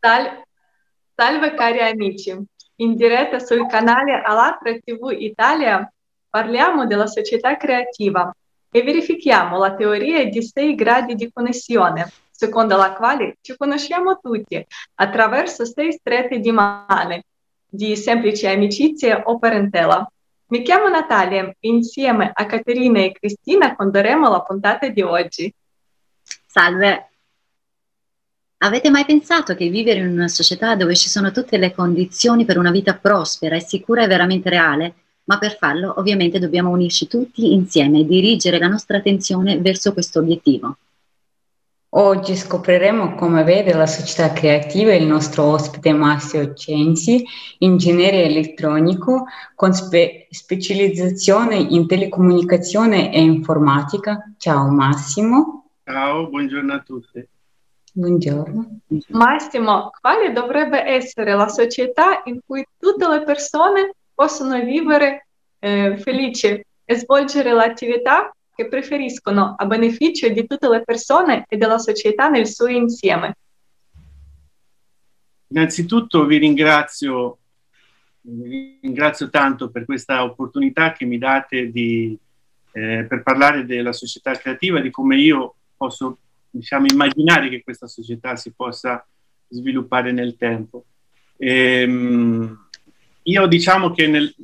Sal- Salve cari amici, in diretta sul canale Alatra TV Italia parliamo della società creativa e verifichiamo la teoria di sei gradi di connessione, secondo la quale ci conosciamo tutti attraverso sei strette di mano, di semplice amicizia o parentela. Mi chiamo Natalia e insieme a Caterina e Cristina condurremo la puntata di oggi. Salve, Avete mai pensato che vivere in una società dove ci sono tutte le condizioni per una vita prospera e sicura è veramente reale? Ma per farlo ovviamente dobbiamo unirci tutti insieme e dirigere la nostra attenzione verso questo obiettivo. Oggi scopriremo come vede la società creativa il nostro ospite Massimo Censi, ingegnere elettronico con spe- specializzazione in telecomunicazione e informatica. Ciao Massimo. Ciao, buongiorno a tutti. Buongiorno. Massimo, quale dovrebbe essere la società in cui tutte le persone possono vivere eh, felici e svolgere l'attività che preferiscono a beneficio di tutte le persone e della società nel suo insieme? Innanzitutto vi ringrazio, vi ringrazio tanto per questa opportunità che mi date di, eh, per parlare della società creativa, di come io posso diciamo, immaginare che questa società si possa sviluppare nel tempo. E, ehm, io diciamo che nel,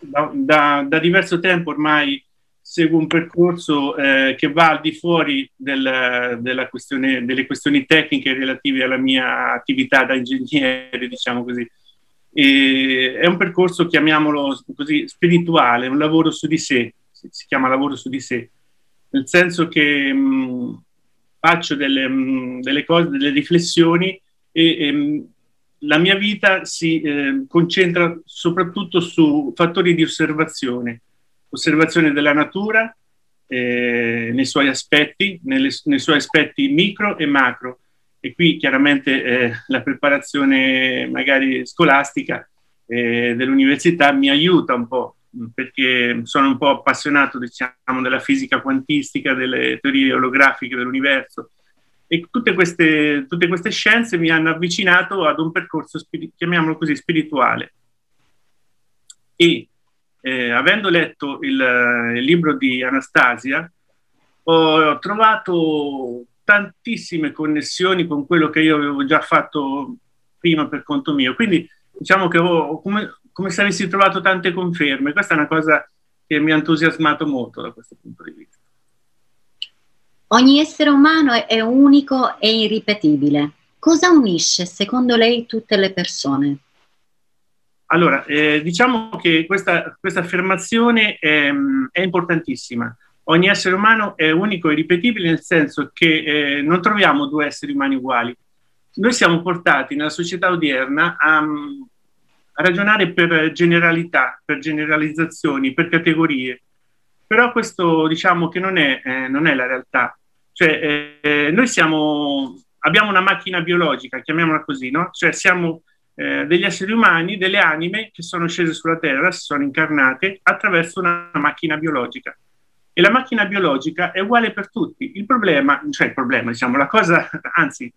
da, da, da, diverso tempo ormai seguo un percorso eh, che va al di fuori del, della questione, delle questioni tecniche relative alla mia attività da ingegnere, diciamo così. E è un percorso, chiamiamolo così, spirituale, un lavoro su di sé, si chiama lavoro su di sé, nel senso che mh, faccio delle, mh, delle cose, delle riflessioni e, e la mia vita si eh, concentra soprattutto su fattori di osservazione, osservazione della natura eh, nei suoi aspetti, nelle, nei suoi aspetti micro e macro. E qui chiaramente eh, la preparazione magari scolastica eh, dell'università mi aiuta un po' perché sono un po' appassionato diciamo, della fisica quantistica, delle teorie olografiche dell'universo e tutte queste, tutte queste scienze mi hanno avvicinato ad un percorso, chiamiamolo così, spirituale. E eh, avendo letto il, il, libro di Anastasia, ho trovato tantissime connessioni con quello che io avevo già fatto prima per conto mio. Quindi diciamo che ho, come, come se avessi trovato tante conferme. Questa è una cosa che mi ha entusiasmato molto da questo punto di vista. Ogni essere umano è unico e irripetibile. Cosa unisce secondo lei tutte le persone? Allora, eh, diciamo che questa, questa affermazione è, è, importantissima. Ogni essere umano è unico e irripetibile nel senso che eh, non troviamo due esseri umani uguali. Noi siamo portati nella società odierna a, ragionare per generalità, per generalizzazioni, per categorie. Però questo diciamo che non è, eh, non è la realtà. Cioè, eh, noi siamo, abbiamo una macchina biologica, chiamiamola così, no? Cioè siamo eh, degli esseri umani, delle anime che sono scese sulla Terra, si sono incarnate attraverso una macchina biologica. E la macchina biologica è uguale per tutti. Il problema, cioè il problema, diciamo, la cosa, anzi,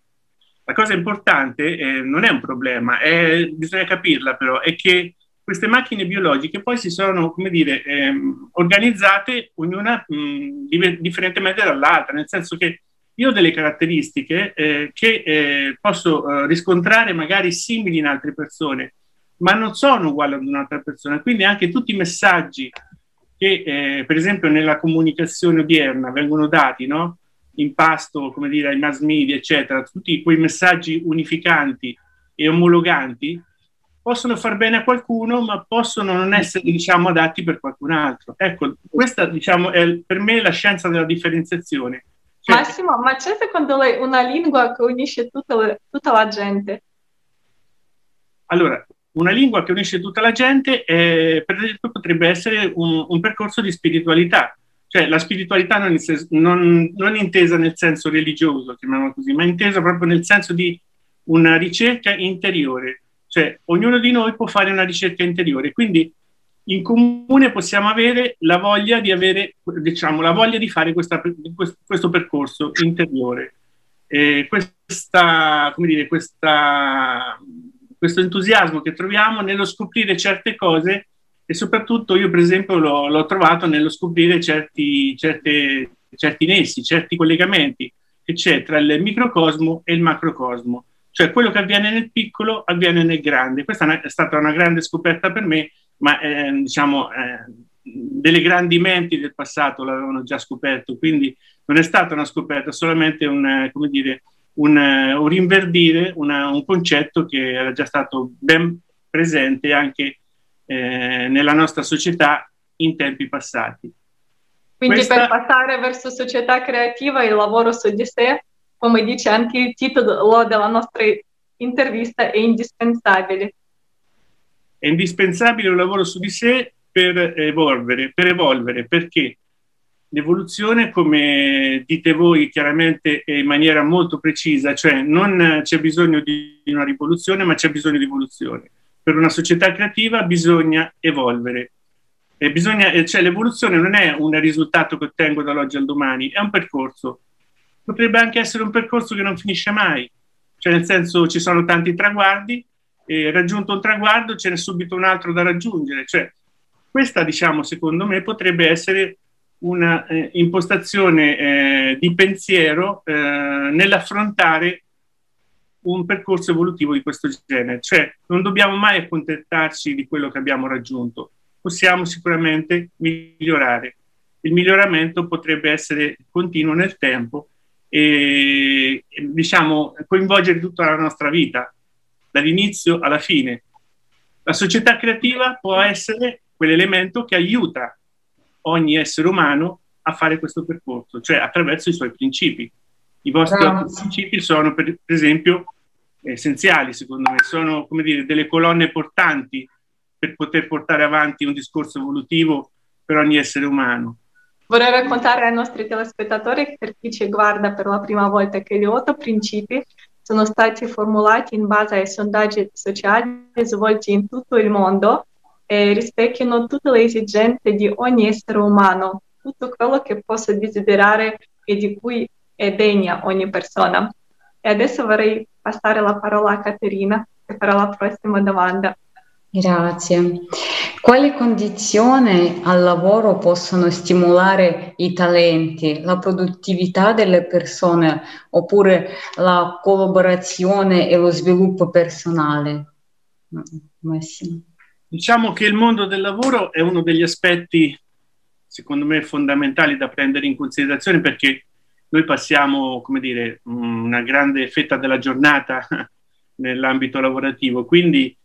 la cosa importante eh, non è un problema, è, bisogna capirla però, è che queste macchine biologiche poi si sono, come dire, ehm, organizzate ognuna mh, differentemente dall'altra, nel senso che io ho delle caratteristiche eh, che eh, posso eh, riscontrare magari simili in altre persone, ma non sono uguali ad un'altra persona. Quindi anche tutti i messaggi che, eh, per esempio, nella comunicazione odierna vengono dati, no? In pasto, come dire, ai mass media, eccetera, tutti quei messaggi unificanti e omologanti possono far bene a qualcuno, ma possono non essere, diciamo, adatti per qualcun altro. Ecco, questa, diciamo, è per me la scienza della differenziazione. Cioè, Massimo, ma c'è secondo lei una lingua che unisce tutta, le, tutta la gente? Allora, una lingua che unisce tutta la gente è, per esempio, potrebbe essere un, un percorso di spiritualità, cioè la spiritualità non, non, non intesa nel senso religioso, chiamiamolo così, ma intesa proprio nel senso di una ricerca interiore, cioè ognuno di noi può fare una ricerca interiore, quindi in comune possiamo avere la voglia di avere, diciamo, la voglia di fare questa, questo percorso interiore. E questo questa, dire, questa, questo entusiasmo che troviamo nello scoprire certe cose e soprattutto io per esempio l'ho, l'ho trovato nello scoprire certi, certe, certi nessi, certi collegamenti che c'è tra il microcosmo e il macrocosmo. Cioè quello che avviene nel piccolo avviene nel grande. Questa è stata una grande scoperta per me, ma eh, diciamo eh, delle grandi menti del passato l'avevano già scoperto, quindi non è stata una scoperta, solamente un, come dire, un, un rinverdire una, un concetto che era già stato ben presente anche eh, nella nostra società in tempi passati. Quindi Questa... per passare verso società creativa il lavoro su di sé, come dice anche il titolo della nostra intervista, è indispensabile. È indispensabile un lavoro su di sé per evolvere, per evolvere perché l'evoluzione, come dite voi chiaramente e in maniera molto precisa, cioè non c'è bisogno di una rivoluzione, ma c'è bisogno di evoluzione. Per una società creativa bisogna evolvere. E bisogna, cioè, l'evoluzione non è un risultato che ottengo dall'oggi al domani, è un percorso. Potrebbe anche essere un percorso che non finisce mai. Cioè, nel senso, ci sono tanti traguardi, e raggiunto un traguardo ce n'è subito un altro da raggiungere. Cioè, questa, diciamo, secondo me potrebbe essere una eh, impostazione eh, di pensiero eh, nell'affrontare un percorso evolutivo di questo genere. Cioè, non dobbiamo mai accontentarci di quello che abbiamo raggiunto, possiamo sicuramente migliorare. Il miglioramento potrebbe essere continuo nel tempo e, diciamo, coinvolgere tutta la nostra vita, dall'inizio alla fine. La società creativa può essere quell'elemento che aiuta ogni essere umano a fare questo percorso, cioè attraverso i suoi principi. I vostri principi sono, per, esempio, essenziali, secondo me, sono come dire, delle colonne portanti per poter portare avanti un discorso evolutivo per ogni essere umano. Vorrei raccontare ai nostri telespettatori, per chi ci guarda per la prima volta, che gli otto principi sono stati formulati in base ai sondaggi sociali svolti in tutto il mondo e rispecchiano tutte le esigenze di ogni essere umano, tutto quello che possa desiderare e di cui è degna ogni persona. E adesso vorrei passare la parola a Caterina che farà la prossima domanda. Grazie. Quali condizioni al lavoro possono stimolare i talenti, la produttività delle persone oppure la collaborazione e lo sviluppo personale? Massimo. Diciamo che il mondo del lavoro è uno degli aspetti, secondo me, fondamentali da prendere in considerazione perché noi passiamo, come dire, una grande fetta della giornata nell'ambito lavorativo, quindi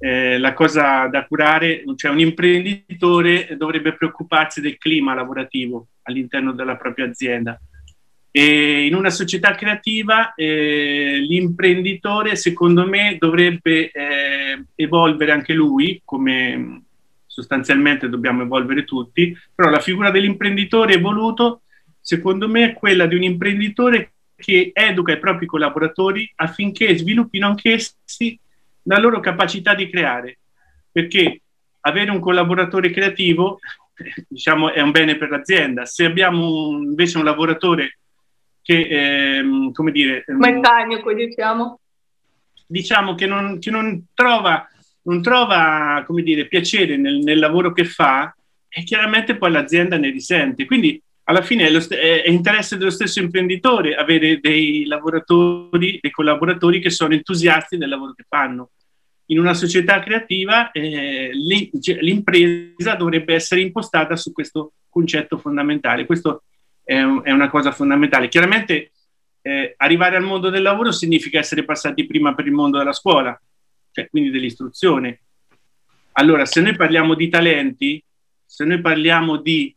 eh, la cosa da curare, cioè un imprenditore dovrebbe preoccuparsi del clima lavorativo all'interno della propria azienda. E in una società creativa eh, l'imprenditore, secondo me, dovrebbe eh, evolvere anche lui, come sostanzialmente dobbiamo evolvere tutti, però la figura dell'imprenditore evoluto, secondo me, è quella di un imprenditore che educa i propri collaboratori affinché sviluppino anch'essi la loro capacità di creare, perché avere un collaboratore creativo diciamo, è un bene per l'azienda. Se abbiamo un, invece un lavoratore che, ehm, come dire... Meccanico, diciamo. Diciamo che non, che non trova, non trova, come dire, piacere nel, nel, lavoro che fa e chiaramente poi l'azienda ne risente. Quindi alla fine è, st- è, interesse dello stesso imprenditore avere dei lavoratori, dei collaboratori che sono entusiasti del lavoro che fanno. In una società creativa eh, l'impresa dovrebbe essere impostata su questo concetto fondamentale. Questo è, è una cosa fondamentale. Chiaramente eh, arrivare al mondo del lavoro significa essere passati prima per il mondo della scuola, cioè quindi dell'istruzione. Allora, se noi parliamo di talenti, se noi parliamo di,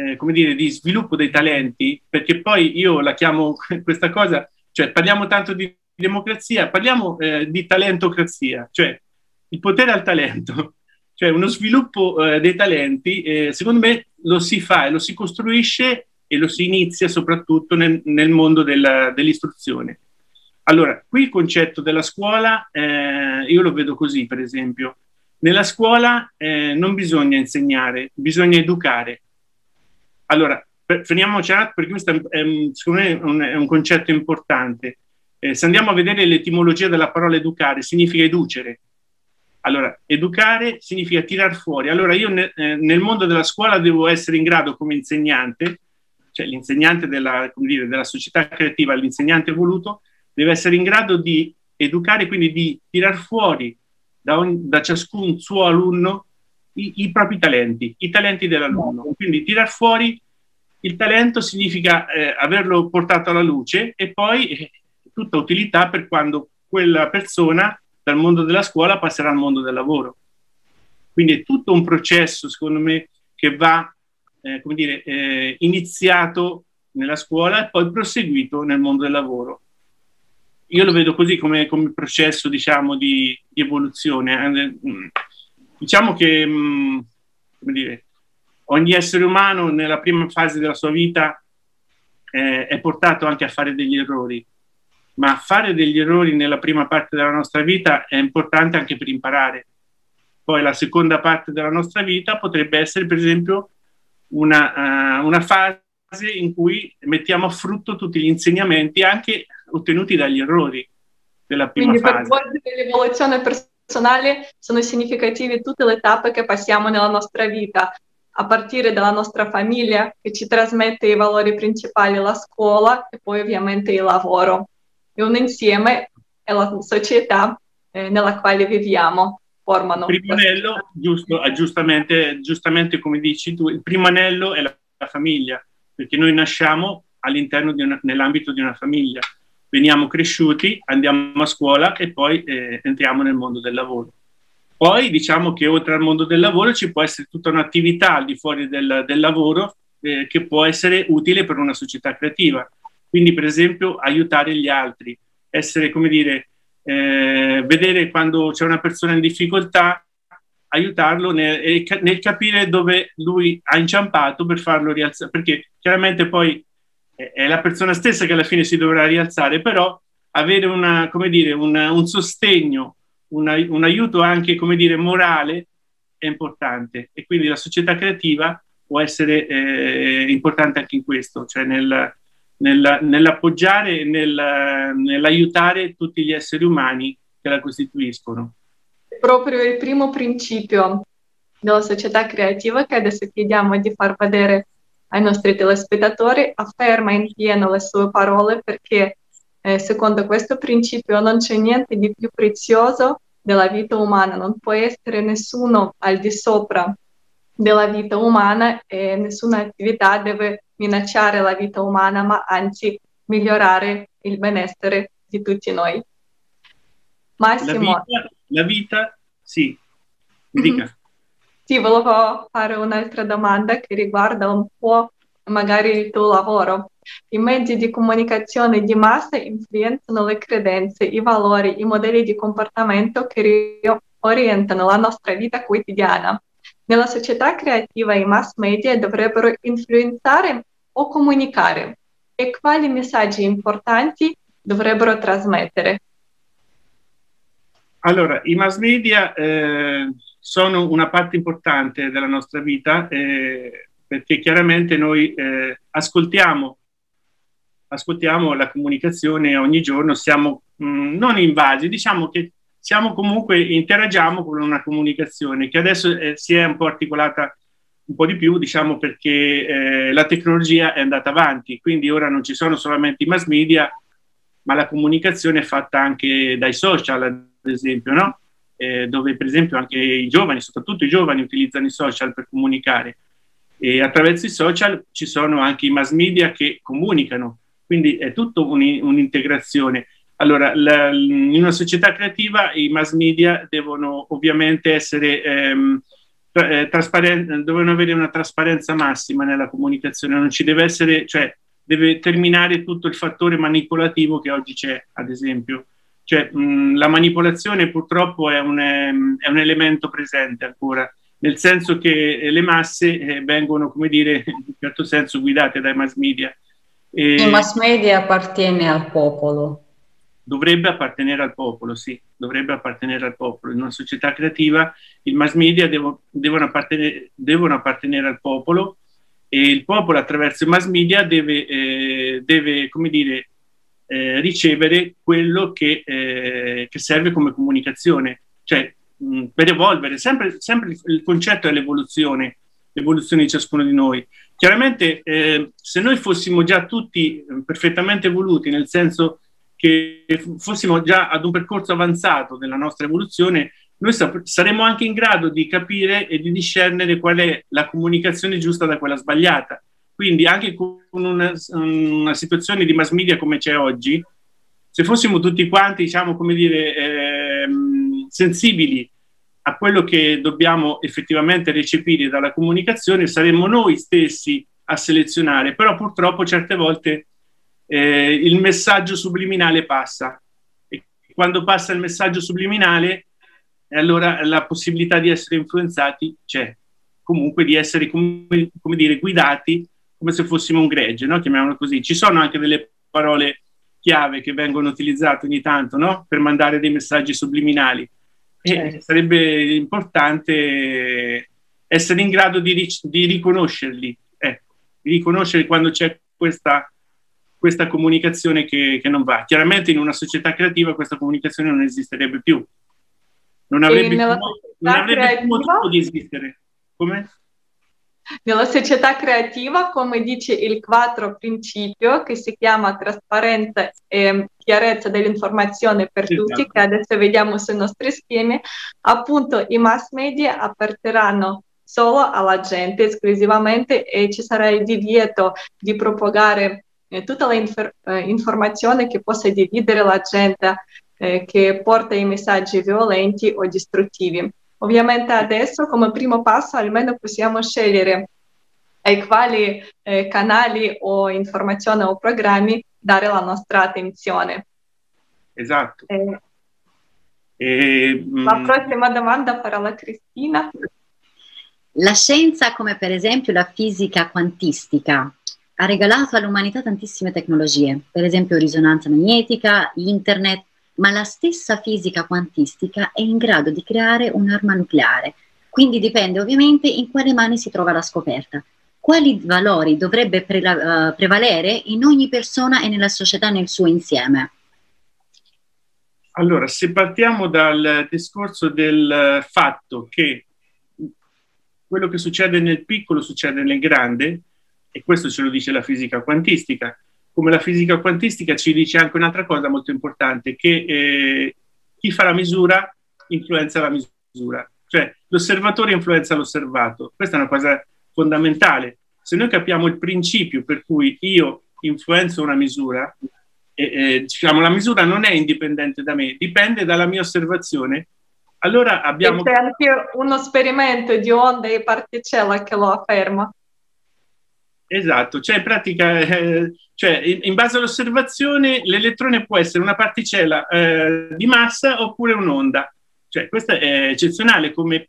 eh, come dire, di sviluppo dei talenti, perché poi io la chiamo questa cosa, cioè parliamo tanto di democrazia, parliamo eh, di talentocrazia, cioè il potere al talento, cioè uno sviluppo eh, dei talenti, eh, secondo me lo si fa e lo si costruisce e lo si inizia soprattutto nel, nel mondo della, dell'istruzione. Allora, qui il concetto della scuola, eh, io lo vedo così, per esempio. Nella scuola eh, non bisogna insegnare, bisogna educare. Allora, fermiamoci perché questo è, secondo me è un, è un concetto importante. Eh, se andiamo a vedere l'etimologia della parola educare, significa educere. Allora, educare significa tirar fuori. Allora, io ne, eh, nel mondo della scuola devo essere in grado come insegnante, cioè l'insegnante della, dire, della società creativa, l'insegnante voluto, deve essere in grado di educare, quindi di tirar fuori da, ogni, da ciascun suo alunno i, i, propri talenti, i talenti dell'alunno. Quindi tirar fuori il talento significa eh, averlo portato alla luce e poi eh, tutta utilità per quando quella persona dal mondo della scuola passerà al mondo del lavoro. Quindi è tutto un processo, secondo me, che va eh, come dire, eh, iniziato nella scuola e poi proseguito nel mondo del lavoro. Io lo vedo così come, come processo, diciamo, di, di evoluzione. Diciamo che, mm, come dire, ogni essere umano nella prima fase della sua vita eh, è portato anche a fare degli errori, ma fare degli errori nella prima parte della nostra vita è importante anche per imparare. Poi la seconda parte della nostra vita potrebbe essere, per esempio, una, uh, una fase in cui mettiamo a frutto tutti gli insegnamenti anche ottenuti dagli errori della prima Quindi fase. per voi dell'evoluzione personale sono significative tutte le tappe che passiamo nella nostra vita, a partire dalla nostra famiglia che ci trasmette i valori principali, la scuola e poi ovviamente il lavoro. E un insieme è la società eh, nella quale viviamo. Formano primo anello, giusto, ah, giustamente, giustamente come dici tu, il primo anello è la, la famiglia, perché noi nasciamo all'interno di una, nell'ambito di una famiglia veniamo cresciuti, andiamo a scuola e poi eh, entriamo nel mondo del lavoro. Poi diciamo che oltre al mondo del lavoro ci può essere tutta un'attività al di fuori del, del lavoro eh, che può essere utile per una società creativa. Quindi per esempio aiutare gli altri, essere come dire, eh, vedere quando c'è una persona in difficoltà, aiutarlo nel, nel capire dove lui ha inciampato per farlo rialzare, perché chiaramente poi è la persona stessa che alla fine si dovrà rialzare, però avere una, come dire, una, un sostegno, una, un aiuto anche come dire, morale è importante e quindi la società creativa può essere eh, importante anche in questo, cioè nel, nel, nell'appoggiare e nel, nell'aiutare tutti gli esseri umani che la costituiscono. Proprio il primo principio della società creativa che adesso chiediamo di far vedere ai nostri telespettatori, afferma in pieno le sue parole perché eh, secondo questo principio non c'è niente di più prezioso della vita umana, non può essere nessuno al di sopra della vita umana e nessuna attività deve minacciare la vita umana, ma anzi migliorare il benessere di tutti noi. Massimo. La vita, la vita sì, mi dica. Sì, volevo fare un'altra domanda che riguarda un po' magari il tuo lavoro. I mezzi di comunicazione di massa influenzano le credenze, i valori, i modelli di comportamento che orientano la nostra vita quotidiana. Nella società creativa i mass media dovrebbero influenzare o comunicare e quali messaggi importanti dovrebbero trasmettere? Allora, i mass media eh, sono una parte importante della nostra vita eh, perché chiaramente noi eh, ascoltiamo, ascoltiamo la comunicazione ogni giorno, siamo mh, mm, non invasi, diciamo che siamo comunque, interagiamo con una comunicazione che adesso eh, si è un po' articolata un po' di più, diciamo perché eh, la tecnologia è andata avanti, quindi ora non ci sono solamente i mass media, ma la comunicazione è fatta anche dai social, ad esempio, no? eh, dove per esempio anche i giovani, soprattutto i giovani, utilizzano i social per comunicare. E attraverso i social ci sono anche i mass media che comunicano, quindi è tutto un'integrazione. Allora, la, in una società creativa i mass media devono ovviamente essere ehm, eh, trasparenti, devono avere una trasparenza massima nella comunicazione, non ci deve essere, cioè deve terminare tutto il fattore manipolativo che oggi c'è, ad esempio. Cioè, mh, la manipolazione purtroppo è un, è un, elemento presente ancora, nel senso che le masse eh, vengono, come dire, in un certo senso guidate dai mass media. E Il mass media appartiene al popolo. Dovrebbe appartenere al popolo, sì, dovrebbe appartenere al popolo. In una società creativa i mass media devo, devono, appartenere, devono, appartenere, al popolo e il popolo attraverso i mass media deve, eh, deve come dire, eh, ricevere quello che, eh, che, serve come comunicazione, cioè mh, per evolvere, sempre, sempre il concetto è l'evoluzione, l'evoluzione di ciascuno di noi. Chiaramente eh, se noi fossimo già tutti eh, perfettamente evoluti, nel senso che fossimo già ad un percorso avanzato della nostra evoluzione, noi saremmo anche in grado di capire e di discernere qual è la comunicazione giusta da quella sbagliata. Quindi anche con una, una situazione di mass media come c'è oggi, se fossimo tutti quanti, diciamo, come dire, eh, sensibili a quello che dobbiamo effettivamente recepire dalla comunicazione, saremmo noi stessi a selezionare, però purtroppo certe volte eh, il messaggio subliminale passa. E quando passa il messaggio subliminale allora la possibilità di essere influenzati c'è, comunque di essere come, come dire guidati come se fossimo un gregge, no? chiamiamolo così. Ci sono anche delle parole chiave che vengono utilizzate ogni tanto no? per mandare dei messaggi subliminali. E certo. sarebbe importante essere in grado di, ric- di riconoscerli, ecco, di riconoscere quando c'è questa, questa comunicazione che, che, non va. Chiaramente in una società creativa questa comunicazione non esisterebbe più. Non avrebbe, più, non avrebbe più motivo di esistere. Come? Nella società creativa, come dice il quattro principio, che si chiama trasparenza e chiarezza dell'informazione per esatto. tutti, che adesso vediamo sui nostri schemi, appunto i mass media apparterranno solo alla gente esclusivamente e ci sarà il divieto di propagare eh, tutta l'informazione eh, che possa dividere la gente, eh, che porta i messaggi violenti o distruttivi. Ovviamente adesso come primo passo almeno possiamo scegliere ai quali eh, canali o informazioni o programmi dare la nostra attenzione. Esatto. Eh, e, la mm, prossima domanda farà la Cristina. La scienza, come per esempio la fisica quantistica, ha regalato all'umanità tantissime tecnologie, per esempio risonanza magnetica, internet, ma la stessa fisica quantistica è in grado di creare un'arma nucleare. Quindi dipende ovviamente in quale mani si trova la scoperta. Quali valori dovrebbe pre- uh, prevalere in ogni persona e nella società nel suo insieme? Allora, se partiamo dal discorso del fatto che quello che succede nel piccolo succede nel grande, e questo ce lo dice la fisica quantistica, come la fisica quantistica ci dice anche un'altra cosa molto importante, che eh, chi fa la misura influenza la misura, cioè l'osservatore influenza l'osservato. Questa è una cosa fondamentale. Se noi capiamo il principio per cui io influenzo una misura, eh, eh, diciamo la misura non è indipendente da me, dipende dalla mia osservazione, allora abbiamo... C'è anche uno sperimento di onde e particella che lo afferma. Esatto, cioè in pratica, eh, cioè in, in, base all'osservazione l'elettrone può essere una particella eh, di massa oppure un'onda. Cioè, questo è eccezionale come,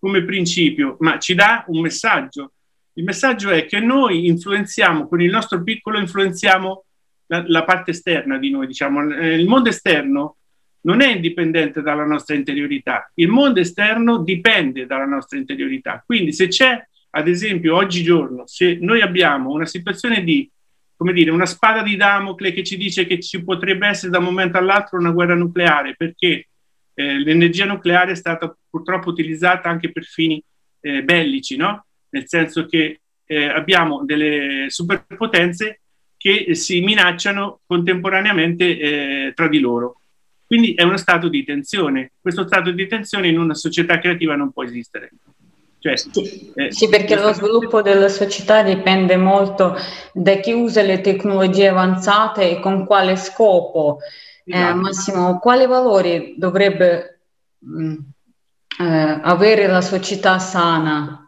come principio, ma ci dà un messaggio. Il messaggio è che noi influenziamo, con il nostro piccolo influenziamo la, la parte esterna di noi, diciamo. Il mondo esterno non è indipendente dalla nostra interiorità, il mondo esterno dipende dalla nostra interiorità. Quindi se c'è ad esempio, oggigiorno, se noi abbiamo una situazione di, come dire, una spada di Damocle che ci dice che ci potrebbe essere da un momento all'altro una guerra nucleare, perché eh, l'energia nucleare è stata purtroppo utilizzata anche per fini eh, bellici, no? Nel senso che eh, abbiamo delle superpotenze che si minacciano contemporaneamente eh, tra di loro. Quindi è uno stato di tensione. Questo stato di tensione in una società creativa non può esistere. Cioè, sì, eh, sì, perché lo sviluppo della società dipende molto da chi usa le tecnologie avanzate e con quale scopo. Eh, esatto. Eh, Massimo, quali valori dovrebbe mh, mm, eh, avere la società sana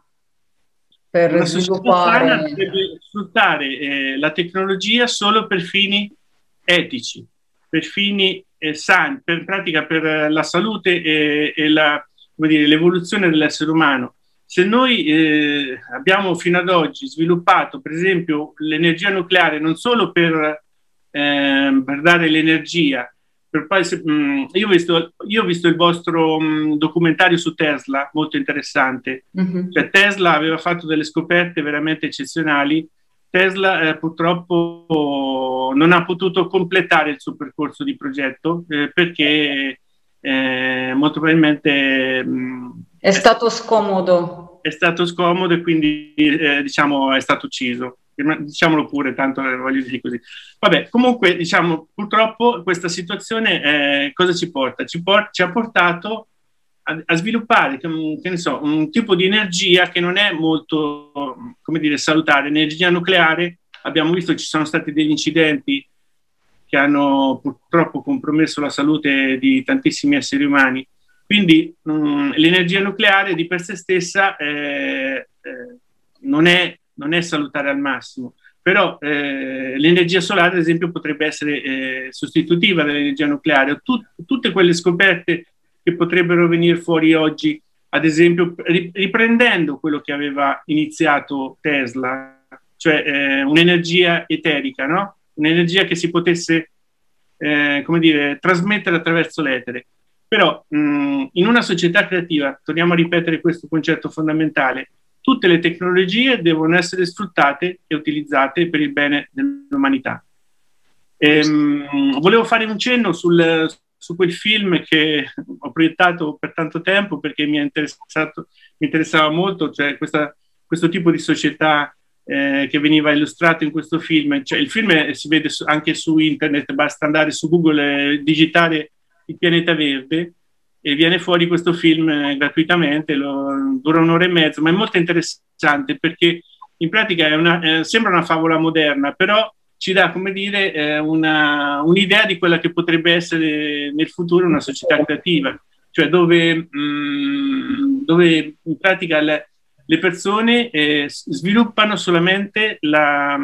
per la sviluppare? Sana deve sfruttare eh, la tecnologia solo per fini etici, per fini eh, sani, per pratica per la salute e, e la, dire, l'evoluzione dell'essere umano se noi eh, abbiamo fino ad oggi sviluppato, per esempio, l'energia nucleare non solo per, eh, per dare l'energia, per poi, mh, mm, io, ho visto, io, ho visto, il vostro mh, mm, documentario su Tesla, molto interessante. Mm-hmm. Cioè, Tesla aveva fatto delle scoperte veramente eccezionali Tesla eh, purtroppo non ha potuto completare il suo percorso di progetto eh, perché eh, molto probabilmente mh, mm, è stato scomodo. È stato scomodo e quindi eh, diciamo è stato ucciso. Diciamolo pure, tanto voglio dire così. Vabbè, comunque, diciamo, purtroppo questa situazione eh, cosa ci porta? Ci, por- ci ha portato a, a sviluppare che ne so, un tipo di energia che non è molto, come dire, salutare. Energia nucleare, abbiamo visto ci sono stati degli incidenti che hanno purtroppo compromesso la salute di tantissimi esseri umani. Quindi mh, mm, l'energia nucleare di per sé stessa eh, eh, non, è, non, è, salutare al massimo, però eh, l'energia solare, ad esempio, potrebbe essere eh, sostitutiva dell'energia nucleare. Tut, tutte quelle scoperte che potrebbero venire fuori oggi, ad esempio riprendendo quello che aveva iniziato Tesla, cioè eh, un'energia eterica, no? un'energia che si potesse, eh, come dire, trasmettere attraverso l'etere. Però mh, in una società creativa, torniamo a ripetere questo concetto fondamentale, tutte le tecnologie devono essere sfruttate e utilizzate per il bene dell'umanità. Ehm, volevo fare un cenno sul, su quel film che ho proiettato per tanto tempo perché mi, mi interessava molto, cioè questa, questo tipo di società eh, che veniva illustrato in questo film. Cioè, il film si vede su, anche su internet, basta andare su Google e digitare il pianeta verde e viene fuori questo film eh, gratuitamente, lo, dura un'ora e mezza, ma è molto interessante perché in pratica una, eh, sembra una favola moderna, però ci dà, come dire, eh, una, un'idea di quella che potrebbe essere nel futuro una società creativa, cioè dove, mh, mm, dove in pratica le, le persone eh, sviluppano solamente la,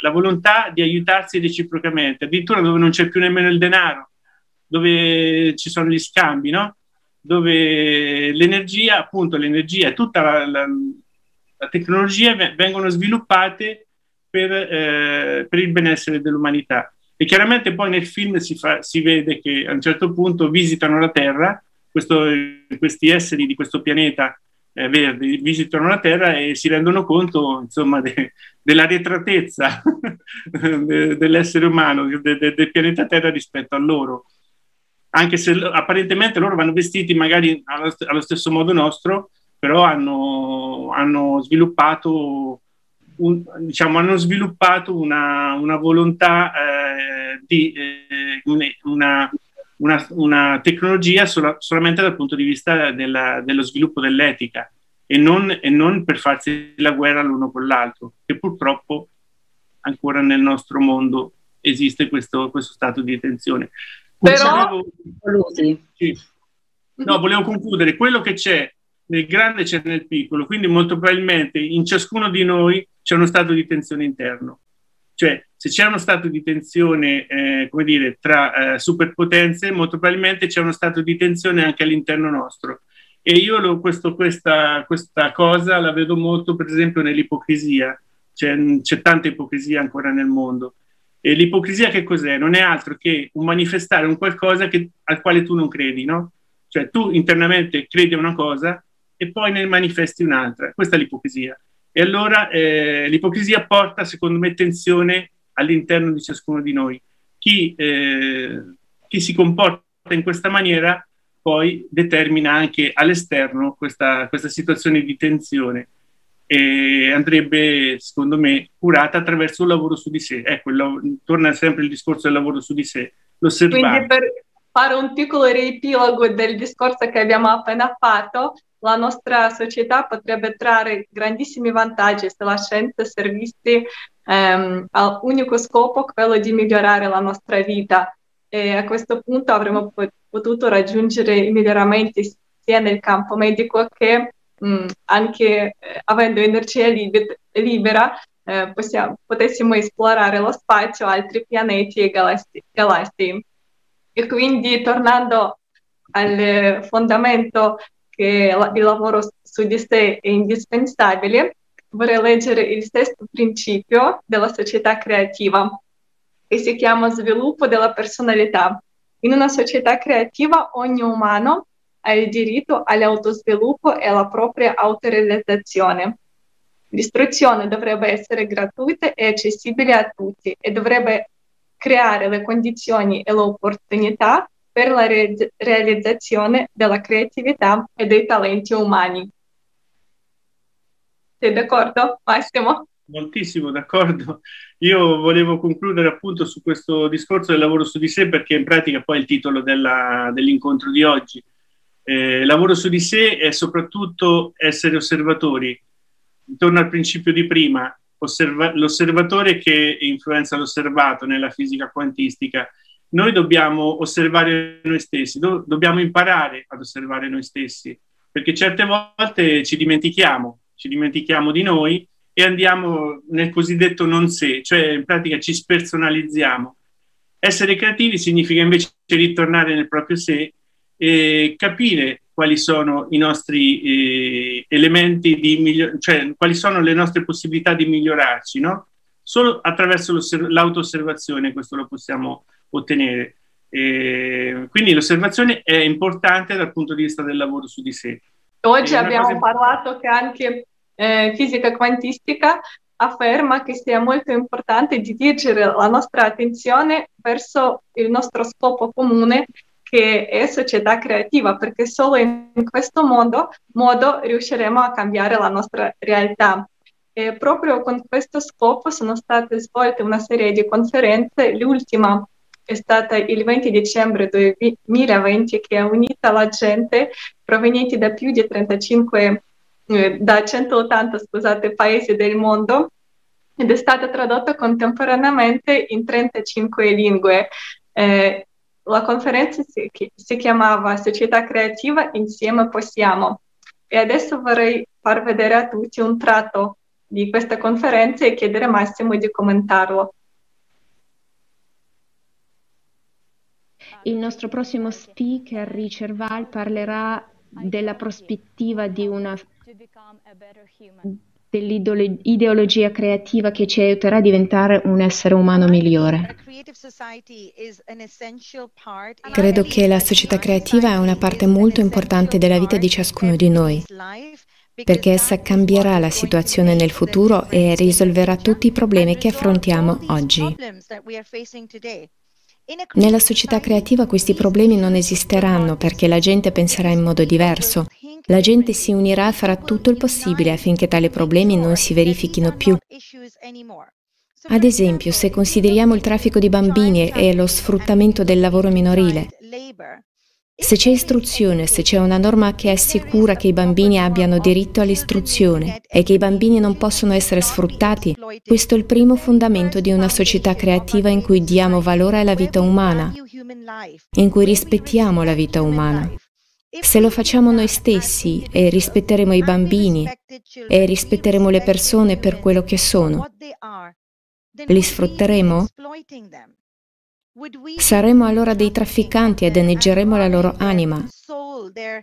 la, volontà di aiutarsi reciprocamente, addirittura dove non c'è più nemmeno il denaro, dove ci sono gli scambi, no? dove l'energia, appunto l'energia e tutta la, la, la tecnologia vengono sviluppate per, eh, per il benessere dell'umanità. E chiaramente poi nel film si, fa, si, vede che a un certo punto visitano la Terra, questo, questi esseri di questo pianeta eh, verde visitano la Terra e si rendono conto insomma, de, della retratezza de, dell'essere umano, de, del pianeta Terra rispetto a loro. Anche se apparentemente loro vanno vestiti magari allo, stesso modo nostro, però hanno, hanno sviluppato un, diciamo, hanno sviluppato una, una volontà eh, di eh, una, una, una, tecnologia sola, solamente dal punto di vista della, dello sviluppo dell'etica e non, e non per farsi la guerra l'uno con l'altro, che purtroppo ancora nel nostro mondo esiste questo, questo stato di tensione. Però... Sì. No, volevo concludere. Quello che c'è nel grande c'è nel piccolo, quindi molto probabilmente in ciascuno di noi c'è uno stato di tensione interno. Cioè, se c'è uno stato di tensione, eh, come dire, tra eh, superpotenze, molto probabilmente c'è uno stato di tensione anche all'interno nostro. E io lo, questo, questa, questa, cosa la vedo molto, per esempio, nell'ipocrisia. C'è, c'è tanta ipocrisia ancora nel mondo. E l'ipocrisia che cos'è? Non è altro che un manifestare un qualcosa che, al quale tu non credi, no? Cioè tu internamente credi a una cosa e poi ne manifesti un'altra. Questa è l'ipocrisia. E allora eh, l'ipocrisia porta, secondo me, tensione all'interno di ciascuno di noi. Chi, eh, chi si comporta in questa maniera poi determina anche all'esterno questa, questa situazione di tensione e andrebbe, secondo me, curata attraverso un lavoro su di sé. Ecco, il, torna sempre il discorso del lavoro su di sé, l'osservare. Quindi per fare un piccolo riepilogo del discorso che abbiamo appena fatto, la nostra società potrebbe trarre grandissimi vantaggi se la scienza servisse ehm, all'unico scopo, quello di migliorare la nostra vita. E a questo punto avremmo potuto raggiungere i miglioramenti sia nel campo medico che mh, anche eh, avendo energia libe- libera eh, possiamo, potessimo esplorare lo spazio, altri pianeti e galassie. galassie. E quindi tornando al fondamento che il lavoro su di sé è indispensabile, vorrei leggere il sesto principio della società creativa, che si chiama sviluppo della personalità. In una società creativa ogni umano ha il diritto all'autosviluppo e alla propria autorealizzazione. L'istruzione dovrebbe essere gratuita e accessibile a tutti e dovrebbe creare le condizioni e le opportunità per la re- realizzazione della creatività e dei talenti umani. Sei d'accordo, Massimo? Moltissimo, d'accordo. Io volevo concludere appunto su questo discorso del lavoro su di sé perché in pratica poi è il titolo della, dell'incontro di oggi. Eh, lavoro su di sé è soprattutto essere osservatori. Torno al principio di prima, osserva- l'osservatore che influenza l'osservato nella fisica quantistica. Noi dobbiamo osservare noi stessi, do- dobbiamo imparare ad osservare noi stessi, perché certe volte ci dimentichiamo, ci dimentichiamo di noi e andiamo nel cosiddetto non sé, cioè in pratica ci spersonalizziamo. Essere creativi significa invece ritornare nel proprio sé e capire quali sono i nostri eh, elementi di miglior- cioè quali sono le nostre possibilità di migliorarci, no? Solo attraverso l'auto-osservazione questo lo possiamo ottenere. E quindi l'osservazione è importante dal punto di vista del lavoro su di sé. Oggi abbiamo cosa... parlato che anche eh, fisica quantistica afferma che sia molto importante dirigere la nostra attenzione verso il nostro scopo comune che è società creativa, perché solo in questo modo, modo riusciremo a cambiare la nostra realtà. E proprio con questo scopo sono state svolte una serie di conferenze, l'ultima è stata il 20 dicembre 2020 che ha unito la gente provenienti da più di 35, eh, da 180 scusate, paesi del mondo ed è stata tradotta contemporaneamente in 35 lingue. Eh, la conferenza si, si chiamava Società Creativa Insieme Possiamo e adesso vorrei far vedere a tutti un tratto di questa conferenza e chiedere a Massimo di commentarlo. Il nostro prossimo speaker, Richard Val, parlerà della prospettiva di una dell'ideologia creativa che ci aiuterà a diventare un essere umano migliore. Credo che la società creativa è una parte molto importante della vita di ciascuno di noi, perché essa cambierà la situazione nel futuro e risolverà tutti i problemi che affrontiamo oggi. Nella società creativa questi problemi non esisteranno perché la gente penserà in modo diverso. La gente si unirà e farà tutto il possibile affinché tali problemi non si verifichino più. Ad esempio, se consideriamo il traffico di bambini e lo sfruttamento del lavoro minorile, se c'è istruzione, se c'è una norma che assicura che i bambini abbiano diritto all'istruzione e che i bambini non possono essere sfruttati, questo è il primo fondamento di una società creativa in cui diamo valore alla vita umana, in cui rispettiamo la vita umana. Se lo facciamo noi stessi e rispetteremo i bambini e rispetteremo le persone per quello che sono, li sfrutteremo? Saremo allora dei trafficanti e danneggeremo la loro anima,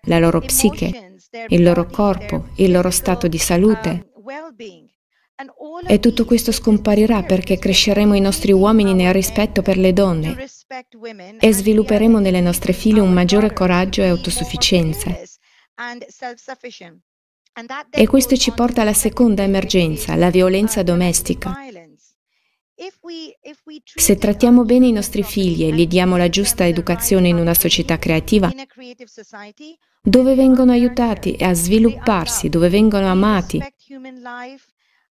la loro psiche, il loro corpo, il loro stato di salute. E tutto questo scomparirà perché cresceremo i nostri uomini nel rispetto per le donne e svilupperemo nelle nostre figlie un maggiore coraggio e autosufficienza. E questo ci porta alla seconda emergenza, la violenza domestica. Se trattiamo bene i nostri figli e gli diamo la giusta educazione in una società creativa, dove vengono aiutati a svilupparsi, dove vengono amati,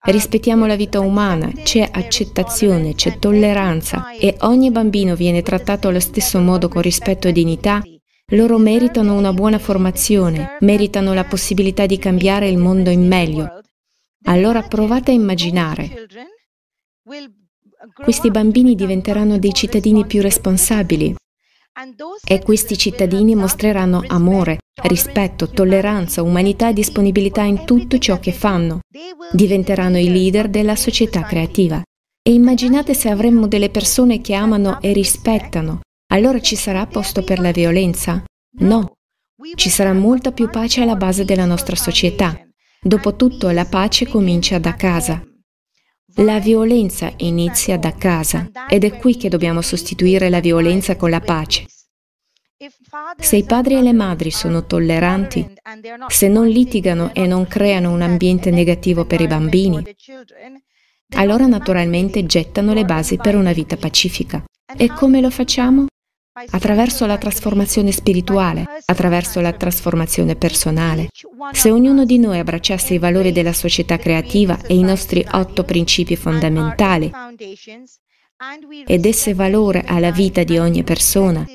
rispettiamo la vita umana, c'è accettazione, c'è tolleranza e ogni bambino viene trattato allo stesso modo con rispetto e dignità, loro meritano una buona formazione, meritano la possibilità di cambiare il mondo in meglio. Allora provate a immaginare. Questi bambini diventeranno dei cittadini più responsabili e questi cittadini mostreranno amore, rispetto, tolleranza, umanità e disponibilità in tutto ciò che fanno. Diventeranno i leader della società creativa. E immaginate se avremmo delle persone che amano e rispettano. Allora ci sarà posto per la violenza? No. Ci sarà molta più pace alla base della nostra società. Dopotutto la pace comincia da casa. La violenza inizia da casa ed è qui che dobbiamo sostituire la violenza con la pace. Se i padri e le madri sono tolleranti, se non litigano e non creano un ambiente negativo per i bambini, allora naturalmente gettano le basi per una vita pacifica. E come lo facciamo? Attraverso la trasformazione spirituale, attraverso la trasformazione personale. Se ognuno di noi abbracciasse i valori della società creativa e i nostri otto principi fondamentali e desse valore alla vita di ogni persona,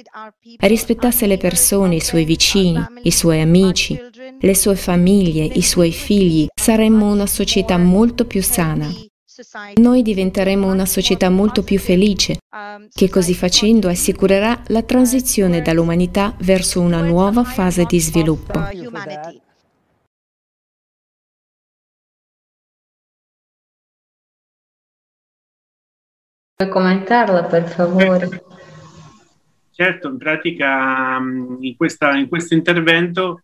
rispettasse le persone, i suoi vicini, i suoi amici, le sue famiglie, i suoi figli, saremmo una società molto più sana, noi diventeremo una società molto più felice, che così facendo assicurerà la transizione dall'umanità verso una nuova fase di sviluppo. Puoi commentarla per favore? Certo, in pratica in, questa, in questo intervento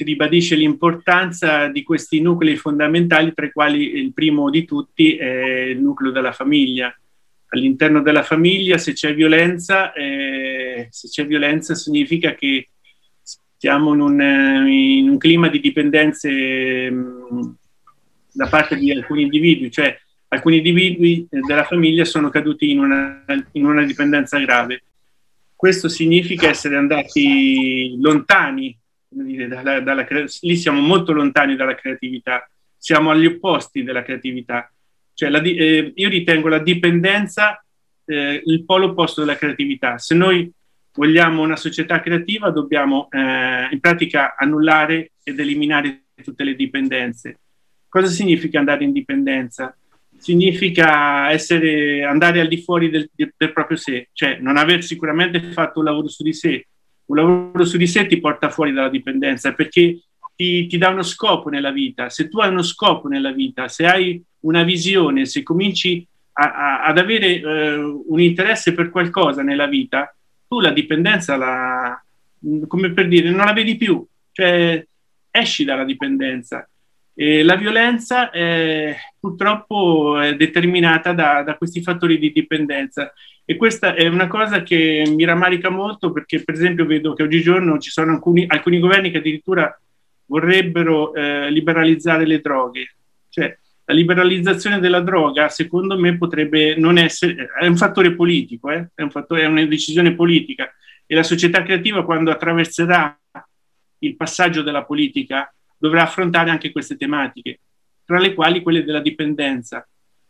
si ribadisce l'importanza di questi nuclei fondamentali, tra i quali il primo di tutti è il nucleo della famiglia. All'interno della famiglia, se c'è violenza, eh, se c'è violenza significa che siamo in un, in un clima di dipendenze mh, da parte di alcuni individui, cioè alcuni individui della famiglia sono caduti in una, in una dipendenza grave. Questo significa essere andati lontani dire, dalla, dalla, lì siamo molto lontani dalla creatività, siamo agli opposti della creatività. Cioè, la, eh, io ritengo la dipendenza eh, il polo opposto della creatività. Se noi vogliamo una società creativa, dobbiamo eh, in pratica annullare ed eliminare tutte le dipendenze. Cosa significa andare in dipendenza? Significa essere, andare al di fuori del, del proprio sé, cioè non aver sicuramente fatto un lavoro su di sé, un lavoro su di sé ti porta fuori dalla dipendenza perché ti, ti, dà uno scopo nella vita. Se tu hai uno scopo nella vita, se hai una visione, se cominci a, a, ad avere eh, un interesse per qualcosa nella vita, tu la dipendenza la, come per dire, non la vedi più, cioè esci dalla dipendenza. E la violenza è, purtroppo è determinata da, da questi fattori di dipendenza e questa è una cosa che mi rammarica molto perché, per esempio, vedo che oggigiorno ci sono alcuni, alcuni governi che addirittura vorrebbero eh, liberalizzare le droghe. Cioè, la liberalizzazione della droga, secondo me, potrebbe non essere. È un fattore politico, eh? è, un fattore, è una decisione politica. E la società creativa, quando attraverserà il passaggio della politica, dovrà affrontare anche queste tematiche, tra le quali quelle della dipendenza.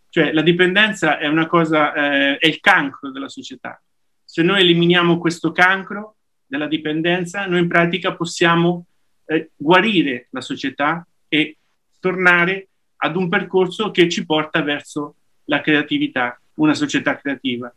Cioè la dipendenza è una cosa, eh, è il cancro della società. Se noi eliminiamo questo cancro della dipendenza, noi in pratica possiamo eh, guarire la società e tornare ad un percorso che ci porta verso la creatività, una società creativa.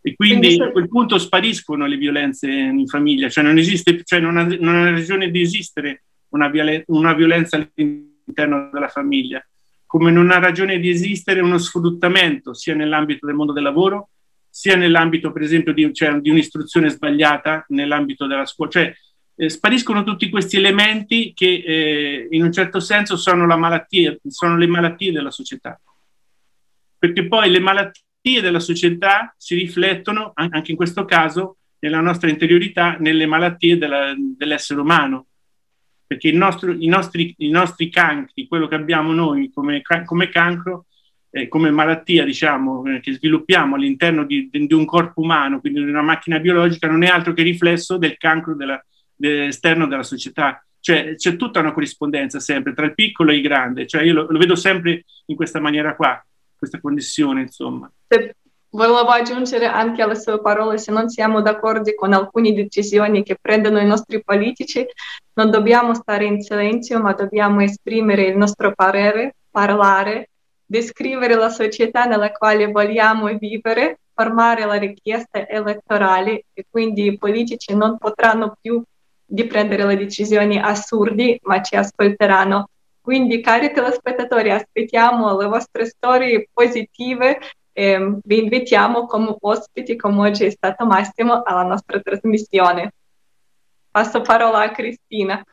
E quindi a quel punto spariscono le violenze in famiglia, cioè non esiste, cioè non ha, non ha ragione di esistere una, violen- una violenza all'interno della famiglia come non ha ragione di esistere uno sfruttamento sia nell'ambito del mondo del lavoro, sia nell'ambito, per esempio, di, cioè, di un'istruzione sbagliata nell'ambito della scuola. Cioè, eh, spariscono tutti questi elementi che eh, in un certo senso sono, la malattia, sono le malattie della società. Perché poi le malattie della società si riflettono, anche in questo caso, nella nostra interiorità, nelle malattie della, dell'essere umano perché nostro, i, nostri, i, nostri, cancri, quello che abbiamo noi come, come cancro, eh, come malattia diciamo, eh, che sviluppiamo all'interno di, di, un corpo umano, quindi di una macchina biologica, non è altro che riflesso del cancro della, de, esterno della società. Cioè c'è tutta una corrispondenza sempre tra il piccolo e il grande, cioè io lo, lo vedo sempre in questa maniera qua, questa connessione insomma. Volevo aggiungere anche alle sue parole, se non siamo d'accordo con alcune decisioni che prendono i nostri politici, non dobbiamo stare in silenzio, ma dobbiamo esprimere il nostro parere, parlare, descrivere la società nella quale vogliamo vivere, formare la richiesta elettorale e quindi i politici non potranno più di prendere le decisioni assurdi, ma ci ascolteranno. Quindi, cari telespettatori, aspettiamo le vostre storie positive e vi invitiamo come ospiti, come oggi è stato Massimo, alla nostra trasmissione. Passo parola a Cristina.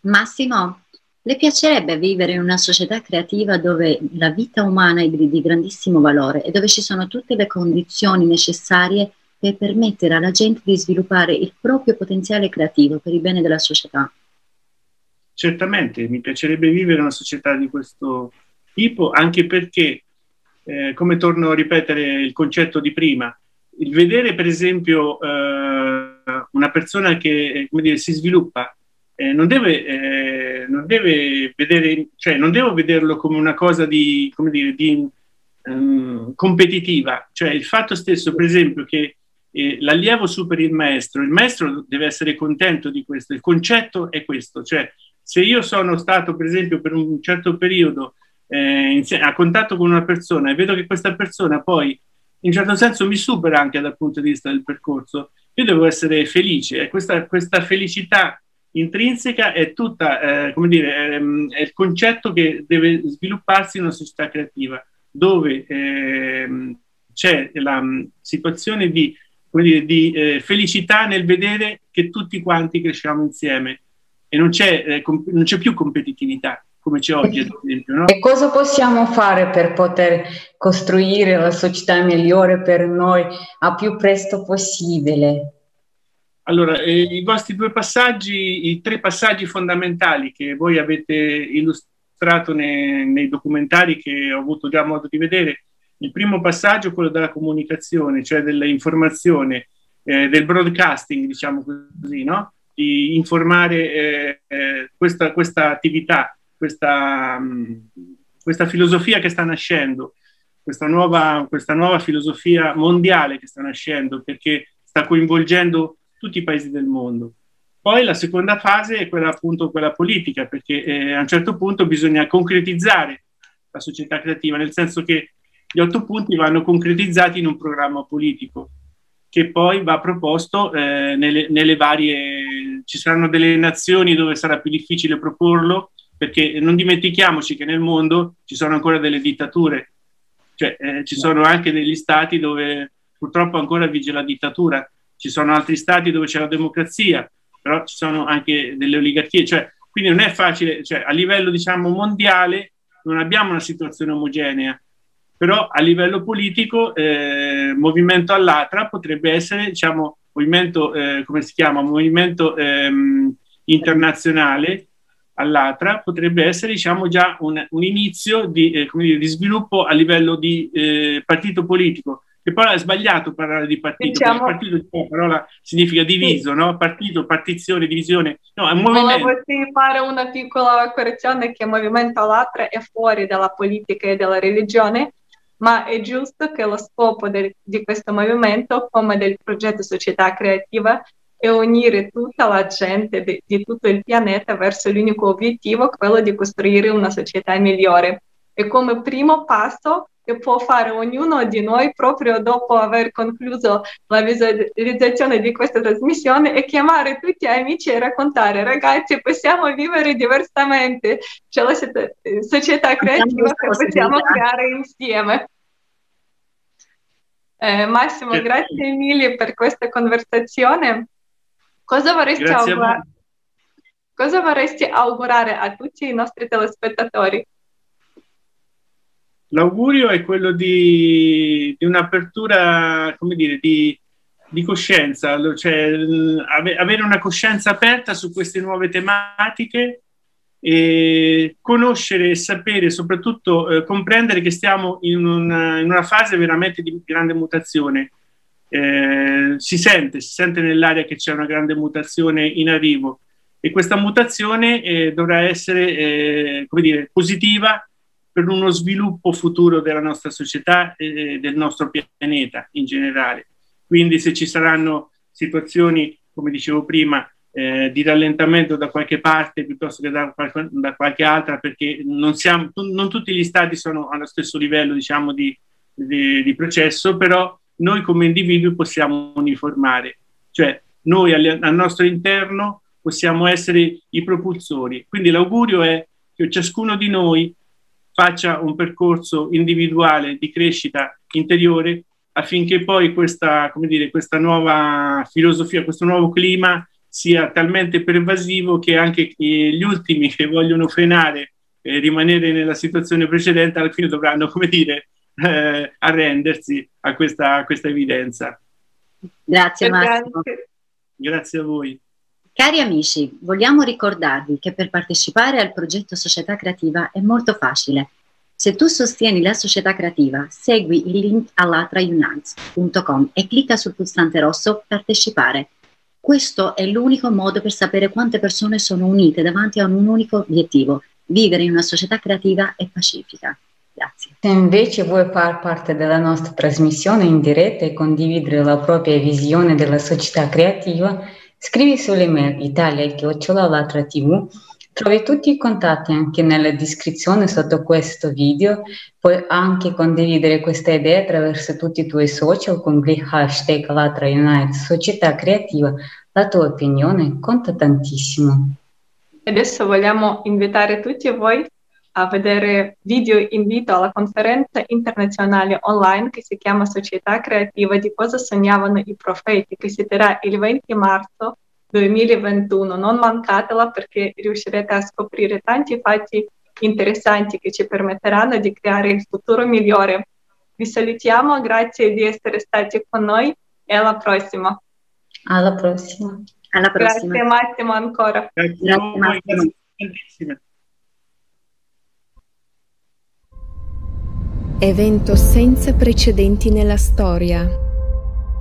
Massimo, le piacerebbe vivere in una società creativa dove la vita umana è di grandissimo valore e dove ci sono tutte le condizioni necessarie per permettere alla gente di sviluppare il proprio potenziale creativo per il bene della società. Certamente, mi piacerebbe vivere una società di questo tipo, anche perché, eh, come torno a ripetere il concetto di prima, il vedere per esempio eh, una persona che dire, si sviluppa eh, non, deve, eh, non, deve, vedere, cioè non devo vederlo come una cosa di, come dire, di um, competitiva, cioè il fatto stesso per esempio che eh, l'allievo superi il maestro, il maestro deve essere contento di questo, il concetto è questo, cioè se io sono stato per esempio per un certo periodo eh, a contatto con una persona e vedo che questa persona poi in un certo senso mi supera anche dal punto di vista del percorso, io devo essere felice e questa, questa felicità intrinseca è tutta, eh, come dire, è, è, il concetto che deve svilupparsi in una società creativa, dove eh, c'è la um, situazione di, dire, di eh, felicità nel vedere che tutti quanti cresciamo insieme e non c'è, eh, non c'è più competitività come c'è oggi, ad esempio. No? E cosa possiamo fare per poter costruire la società migliore per noi a più presto possibile? Allora, eh, i vostri due passaggi, i tre passaggi fondamentali che voi avete illustrato nei, nei documentari che ho avuto già modo di vedere, il primo passaggio è quello della comunicazione, cioè dell'informazione, eh, del broadcasting, diciamo così, no? di informare eh, eh questa, questa, attività, questa, mh, questa, filosofia che sta nascendo, questa nuova, questa nuova filosofia mondiale che sta nascendo, perché sta coinvolgendo tutti i paesi del mondo. Poi la seconda fase è quella appunto quella politica, perché eh, a un certo punto bisogna concretizzare la società creativa, nel senso che gli otto punti vanno concretizzati in un programma politico che poi va proposto eh, nelle, nelle, varie... ci saranno delle nazioni dove sarà più difficile proporlo, perché non dimentichiamoci che nel mondo ci sono ancora delle dittature, cioè eh, ci sono anche degli stati dove purtroppo ancora vige la dittatura. Ci sono altri stati dove c'è la democrazia, però ci sono anche delle oligarchie, cioè, quindi non è facile, cioè, a livello diciamo mondiale non abbiamo una situazione omogenea, però a livello politico eh, movimento all'atra potrebbe essere diciamo movimento eh, come si chiama? Movimento ehm, internazionale all'atra potrebbe essere diciamo già un, un inizio di, eh, dire, di, sviluppo a livello di eh, partito politico che poi è sbagliato parlare di partito, diciamo, partito la parola significa diviso, sì. no? Partito, partizione, divisione. No, è un movimento. Volevo fare una piccola correzione che il movimento all'altra è fuori dalla politica e dalla religione, ma è giusto che lo scopo del, di questo movimento, come del progetto Società Creativa, è unire tutta la gente di, di tutto il pianeta verso l'unico obiettivo, quello di costruire una società migliore. E come primo passo che può fare ognuno di noi proprio dopo aver concluso la visualizzazione di questa trasmissione è chiamare tutti gli amici e raccontare ragazzi possiamo vivere diversamente, c'è la società creativa che possiamo creare insieme. Eh, Massimo, grazie mille per questa conversazione. Cosa vorresti, augurare, cosa vorresti augurare a tutti i nostri telespettatori? L'augurio è quello di, di un'apertura, come dire, di, di coscienza, cioè avere una coscienza aperta su queste nuove tematiche e conoscere e sapere, soprattutto eh, comprendere che stiamo in una, in una, fase veramente di grande mutazione. Eh, si sente, si sente nell'aria che c'è una grande mutazione in arrivo e questa mutazione eh, dovrà essere, eh, come dire, positiva per uno sviluppo futuro della nostra società e del nostro pianeta in generale. Quindi se ci saranno situazioni, come dicevo prima, eh, di rallentamento da qualche parte piuttosto che da da qualche altra, perché non, siamo, non, tutti gli stati sono allo stesso livello diciamo, di, di, di processo, però noi come individui possiamo uniformare, cioè noi al, al nostro interno possiamo essere i propulsori. Quindi l'augurio è che ciascuno di noi faccia un percorso individuale di crescita interiore affinché poi questa, dire, questa nuova filosofia, questo nuovo clima sia talmente pervasivo che anche gli ultimi che vogliono frenare e rimanere nella situazione precedente alla fine dovranno, come dire, eh, arrendersi a questa, a questa evidenza. Grazie Massimo. Grazie a voi. Cari amici, vogliamo ricordarvi che per partecipare al progetto Società Creativa è molto facile. Se tu sostieni la società creativa, segui il link allatraunites.com e clicca sul pulsante rosso Partecipare. Questo è l'unico modo per sapere quante persone sono unite davanti a un unico obiettivo, vivere in una società creativa e pacifica. Grazie. Se invece vuoi far parte della nostra trasmissione in diretta e condividere la propria visione della società creativa, scrivi sull'email italia-latra.tv Trovi tutti i contatti anche nella descrizione sotto questo video, puoi anche condividere questa idea attraverso tutti i tuoi social con il hashtag Latra Unite Società Creativa, la tua opinione conta tantissimo. Adesso vogliamo invitare tutti voi a vedere video invito alla conferenza internazionale online che si chiama Società Creativa di cosa sognavano i profeti, che si terrà il 20 marzo 2021. Non mancatela perché riuscirete a scoprire tanti fatti interessanti che ci permetteranno di creare il futuro migliore. Vi salutiamo, grazie di essere stati con noi e alla prossima. Alla prossima. Alla prossima. Grazie Massimo ancora. Grazie, grazie Massimo. Evento senza precedenti nella storia.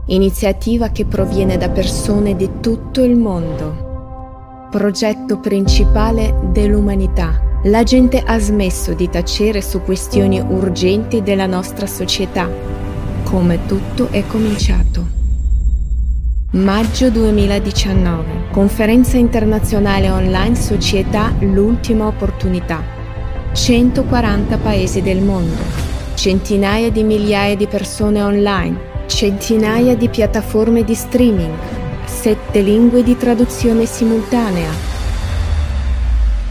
Iniziativa che proviene da persone di tutto il mondo. Progetto principale dell'umanità. La gente ha smesso di tacere su questioni urgenti della nostra società. Come tutto è cominciato. Maggio 2019. Conferenza internazionale online Società L'ultima opportunità. 140 paesi del mondo centinaia di migliaia di persone online, centinaia di piattaforme di streaming, sette lingue di traduzione simultanea.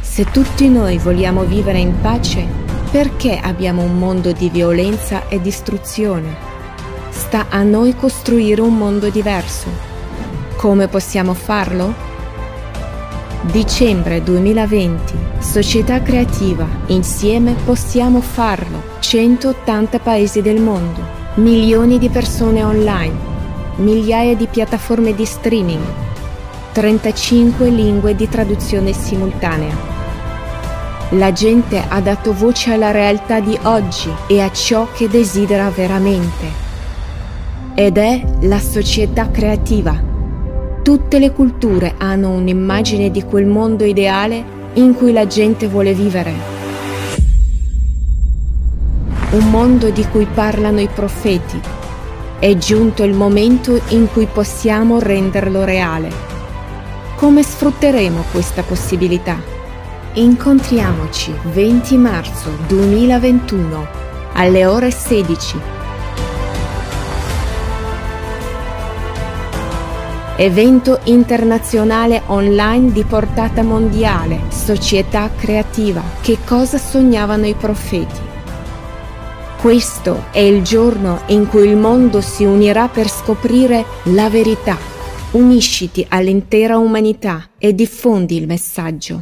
Se tutti noi vogliamo vivere in pace, perché abbiamo un mondo di violenza e distruzione? Sta a noi costruire un mondo diverso. Come possiamo farlo? Dicembre 2020, Società Creativa, insieme possiamo farlo. 180 paesi del mondo, milioni di persone online, migliaia di piattaforme di streaming, 35 lingue di traduzione simultanea. La gente ha dato voce alla realtà di oggi e a ciò che desidera veramente. Ed è la società creativa. Tutte le culture hanno un'immagine di quel mondo ideale in cui la gente vuole vivere un mondo di cui parlano i profeti. È giunto il momento in cui possiamo renderlo reale. Come sfrutteremo questa possibilità? Incontriamoci 20 marzo 2021 alle ore 16. Evento internazionale online di portata mondiale, società creativa. Che cosa sognavano i profeti? Questo è il giorno in cui il mondo si unirà per scoprire la verità. Unisciti all'intera umanità e diffondi il messaggio.